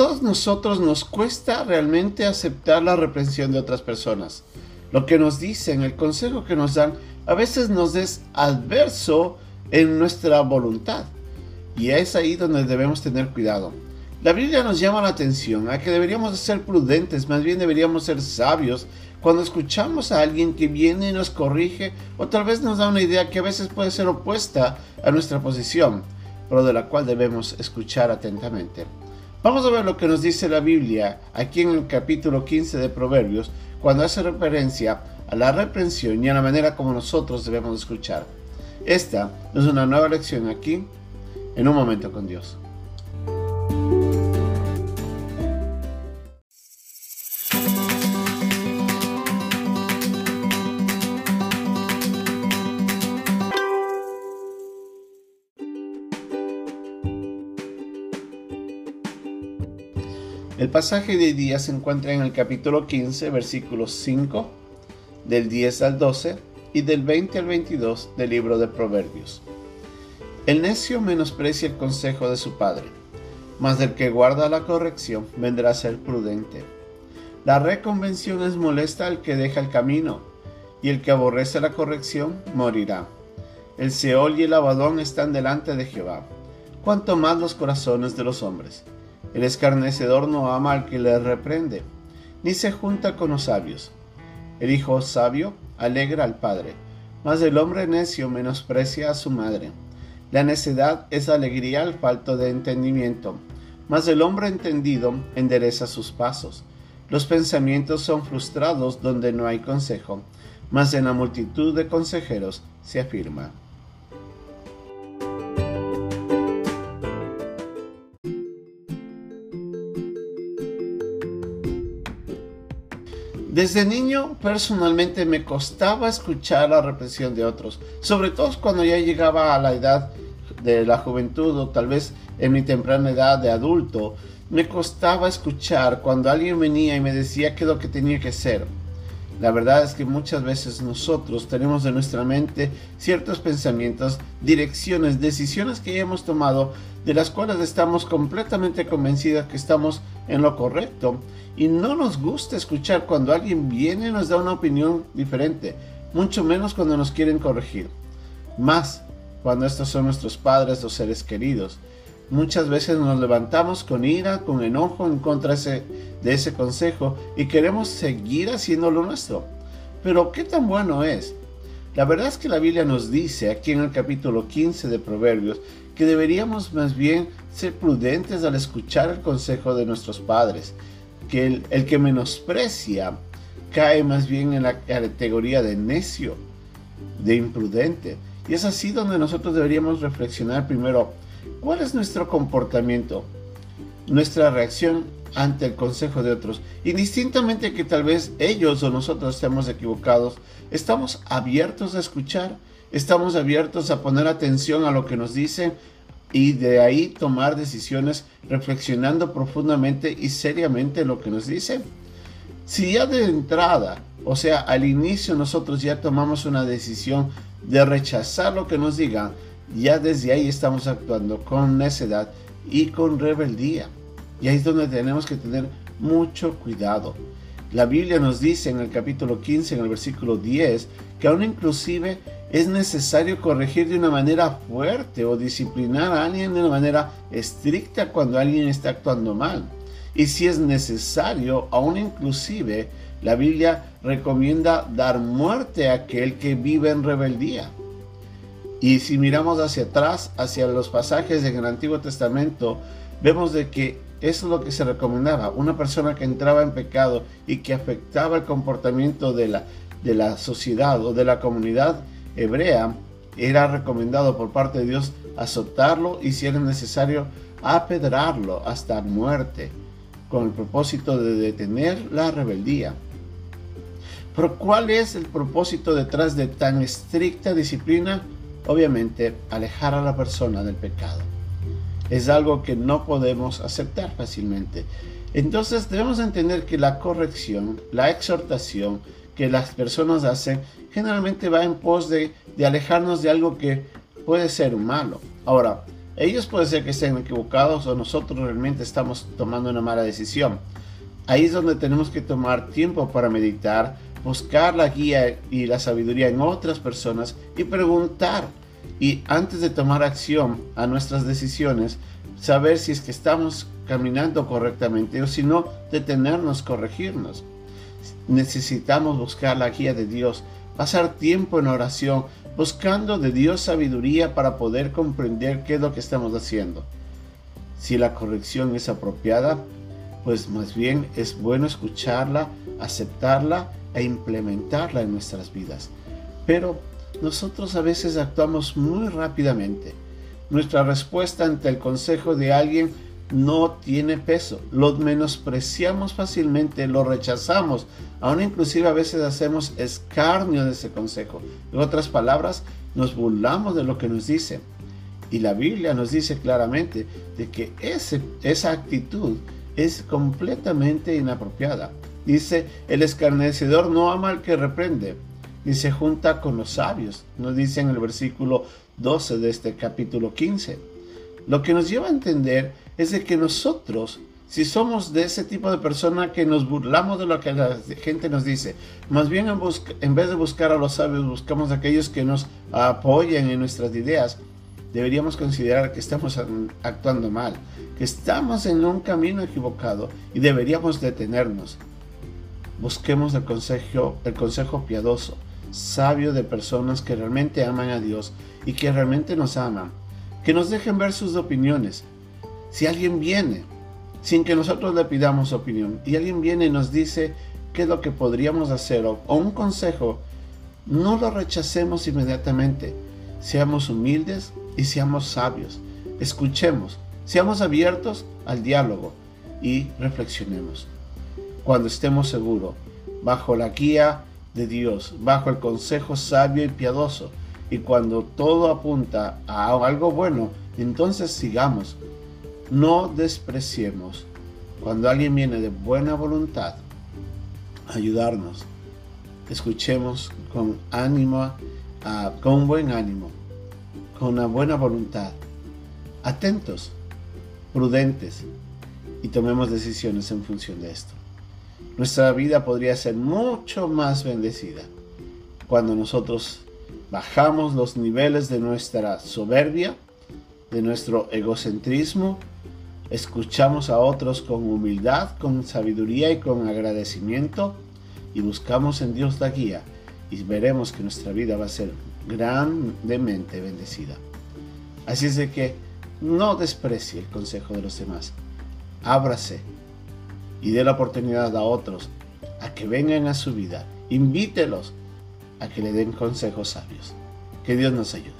todos nosotros nos cuesta realmente aceptar la reprensión de otras personas. Lo que nos dicen, el consejo que nos dan, a veces nos es adverso en nuestra voluntad. Y es ahí donde debemos tener cuidado. La Biblia nos llama la atención a que deberíamos ser prudentes, más bien deberíamos ser sabios cuando escuchamos a alguien que viene y nos corrige o tal vez nos da una idea que a veces puede ser opuesta a nuestra posición, pero de la cual debemos escuchar atentamente. Vamos a ver lo que nos dice la Biblia aquí en el capítulo 15 de Proverbios, cuando hace referencia a la reprensión y a la manera como nosotros debemos escuchar. Esta es una nueva lección aquí, en un momento con Dios. El pasaje de día se encuentra en el capítulo 15, versículos 5, del 10 al 12 y del 20 al 22 del libro de Proverbios. El necio menosprecia el consejo de su padre, mas del que guarda la corrección vendrá a ser prudente. La reconvención es molesta al que deja el camino, y el que aborrece la corrección morirá. El Seol y el Abadón están delante de Jehová, cuanto más los corazones de los hombres. El escarnecedor no ama al que le reprende, ni se junta con los sabios. El hijo sabio alegra al padre, mas el hombre necio menosprecia a su madre. La necedad es alegría al falto de entendimiento, mas el hombre entendido endereza sus pasos. Los pensamientos son frustrados donde no hay consejo, mas en la multitud de consejeros se afirma. Desde niño personalmente me costaba escuchar la represión de otros, sobre todo cuando ya llegaba a la edad de la juventud o tal vez en mi temprana edad de adulto, me costaba escuchar cuando alguien venía y me decía qué es lo que tenía que ser. La verdad es que muchas veces nosotros tenemos en nuestra mente ciertos pensamientos, direcciones, decisiones que hemos tomado, de las cuales estamos completamente convencidos que estamos en lo correcto y no nos gusta escuchar cuando alguien viene y nos da una opinión diferente, mucho menos cuando nos quieren corregir. Más cuando estos son nuestros padres o seres queridos. Muchas veces nos levantamos con ira, con enojo en contra de ese consejo y queremos seguir haciéndolo nuestro. Pero ¿qué tan bueno es? La verdad es que la Biblia nos dice aquí en el capítulo 15 de Proverbios que deberíamos más bien ser prudentes al escuchar el consejo de nuestros padres que el, que menosprecia cae más bien en la categoría de necio, de imprudente. Y es así donde nosotros deberíamos reflexionar primero, ¿cuál es nuestro comportamiento? Nuestra reacción ante el consejo de otros. Indistintamente que tal vez ellos o nosotros estemos equivocados, estamos abiertos a escuchar, estamos abiertos a poner atención a lo que nos dicen, y de ahí tomar decisiones reflexionando profundamente y seriamente lo que nos dice. Si ya de entrada, o sea, al inicio nosotros ya tomamos una decisión de rechazar lo que nos digan, ya desde ahí estamos actuando con necedad y con rebeldía. Y ahí es donde tenemos que tener mucho cuidado. La Biblia nos dice en el capítulo 15, en el versículo 10, que aún inclusive es necesario corregir de una manera fuerte o disciplinar a alguien de una manera estricta cuando alguien está actuando mal. Y si es necesario, aún inclusive, la Biblia recomienda dar muerte a aquel que vive en rebeldía. Y si miramos hacia atrás, hacia los pasajes del Antiguo Testamento, vemos de que eso es lo que se recomendaba. Una persona que entraba en pecado y que afectaba el comportamiento de la, de la sociedad o de la comunidad, hebrea, era recomendado por parte de Dios azotarlo y si era necesario apedrarlo hasta muerte, con el propósito de detener la rebeldía. Pero ¿cuál es el propósito detrás de tan estricta disciplina? Obviamente, alejar a la persona del pecado. Es algo que no podemos aceptar fácilmente. Entonces debemos entender que la corrección, la exhortación que las personas hacen generalmente va en pos de, alejarnos de algo que puede ser malo. Ahora, Ellos puede ser que estén equivocados o nosotros realmente estamos tomando una mala decisión. Ahí es donde tenemos que tomar tiempo para meditar, buscar la guía y la sabiduría en otras personas y preguntar. Y antes de tomar acción a nuestras decisiones, saber si es que estamos caminando correctamente o si no, detenernos, corregirnos. Necesitamos buscar la guía de Dios, pasar tiempo en oración, buscando de Dios sabiduría para poder comprender qué es lo que estamos haciendo. Si la corrección es apropiada, pues más bien es bueno escucharla, aceptarla e implementarla en nuestras vidas. Pero nosotros a veces actuamos muy rápidamente. Nuestra respuesta ante el consejo de alguien no tiene peso. Lo menospreciamos fácilmente, lo rechazamos. Aún inclusive a veces hacemos escarnio de ese consejo. En otras palabras, nos burlamos de lo que nos dice. Y la Biblia nos dice claramente de que esa actitud es completamente inapropiada. Dice, el escarnecedor no ama al que reprende, ni se junta con los sabios. Nos dice en el versículo 12 de este capítulo 15. Lo que nos lleva a entender es de que nosotros, si somos de ese tipo de persona que nos burlamos de lo que la gente nos dice, más bien en, en vez de buscar a los sabios, buscamos a aquellos que nos apoyen en nuestras ideas, deberíamos considerar que estamos actuando mal, que estamos en un camino equivocado y deberíamos detenernos. Busquemos el consejo, el consejo piadoso, sabio de personas que realmente aman a Dios y que realmente nos aman, que nos dejen ver sus opiniones. Si alguien viene, sin que nosotros le pidamos opinión, y alguien viene y nos dice qué es lo que podríamos hacer o, o un consejo, no lo rechacemos inmediatamente. Seamos humildes y seamos sabios. Escuchemos, seamos abiertos al diálogo y reflexionemos. Cuando estemos seguros, bajo la guía de Dios, bajo el consejo sabio y piadoso, y cuando todo apunta a algo bueno, entonces sigamos. No despreciemos cuando alguien viene de buena voluntad ayudarnos. Escuchemos con ánimo, ah, con buen ánimo con una buena voluntad, atentos, prudentes y tomemos decisiones en función de esto. Nuestra vida podría ser mucho más bendecida cuando nosotros bajamos los niveles de nuestra soberbia, de nuestro egocentrismo, escuchamos a otros con humildad, con sabiduría y con agradecimiento y buscamos en Dios la guía y veremos que nuestra vida va a ser grandemente bendecida. Así es de que no desprecie el consejo de los demás. Ábrase y dé la oportunidad a otros a que vengan a su vida. Invítelos a que le den consejos sabios. Que Dios nos ayude.